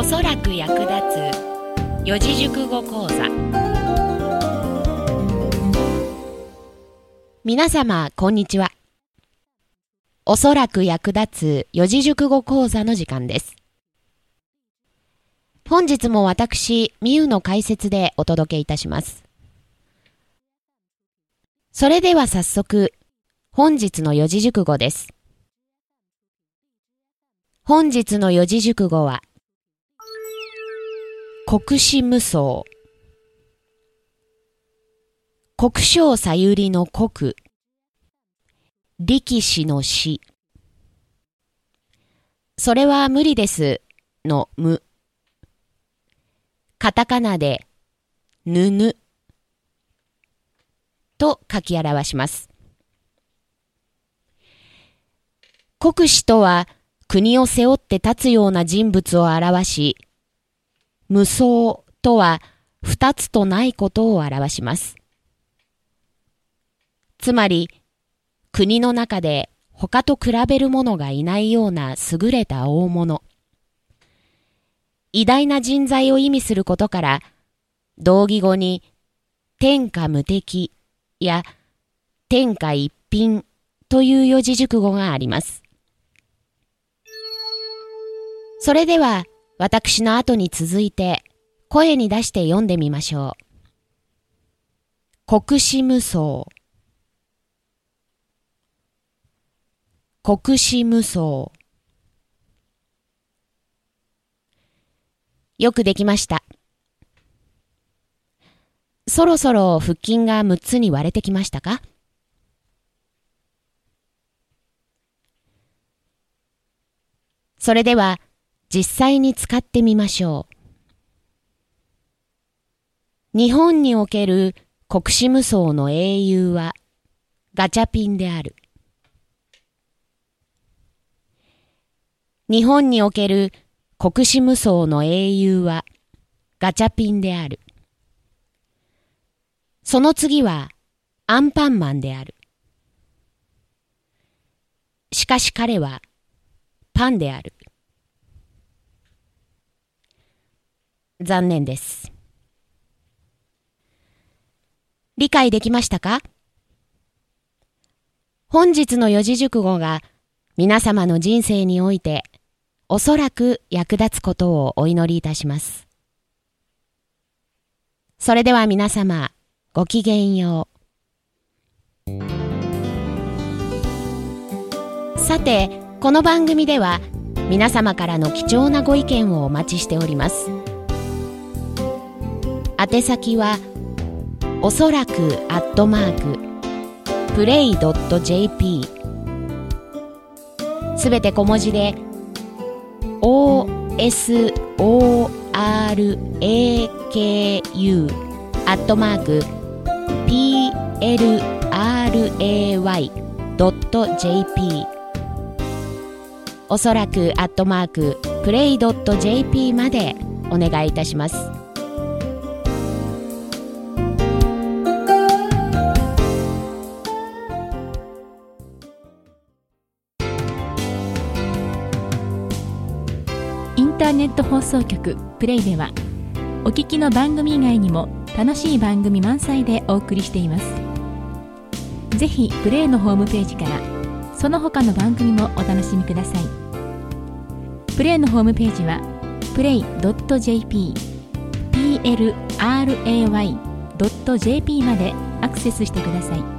おそらく役立つ。四字熟語講座。皆様こんにちは。おそらく役立つ四字熟語講座の時間です。本日も私、みゆの解説でお届けいたします。それでは早速本日の四字熟語です。本日の四字熟語は国士無双。国章さゆりの国。力士の死。それは無理です。の無カタカナでぬぬ。と書き表します。国士とは国を背負って立つような人物を表し無双とは二つとないことを表します。つまり、国の中で他と比べる者がいないような優れた大物。偉大な人材を意味することから、同義語に天下無敵や天下一品という四字熟語があります。それでは、私の後に続いて声に出して読んでみましょう。国士無双国士無双よくできました。そろそろ腹筋が6つに割れてきましたか？それでは実際に使ってみましょう。日本における国士無双の英雄はガチャピンである。日本における国士無双の英雄はガチャピンである。その次はアンパンマンである。しかし彼はパンである。残念です。理解できましたか？本日の四字熟語が皆様の人生においておそらく役立つことをお祈りいたします。それでは皆様、ごきげんよう。さて、この番組では皆様からの貴重なご意見をお待ちしております。宛先はおそらくアットマークプレイドット .jp すべて小文字で OSORAKU アットマーク PLRAY.jp おそらくアットマークプレイドット .jp までお願いいたします。ターネット放送局プレイではお聞きの番組以外にも楽しい番組満載でお送りしています。ぜひプレイのホームページからその他の番組もお楽しみください。プレイのホームページは play.jp plray.jp までアクセスしてください。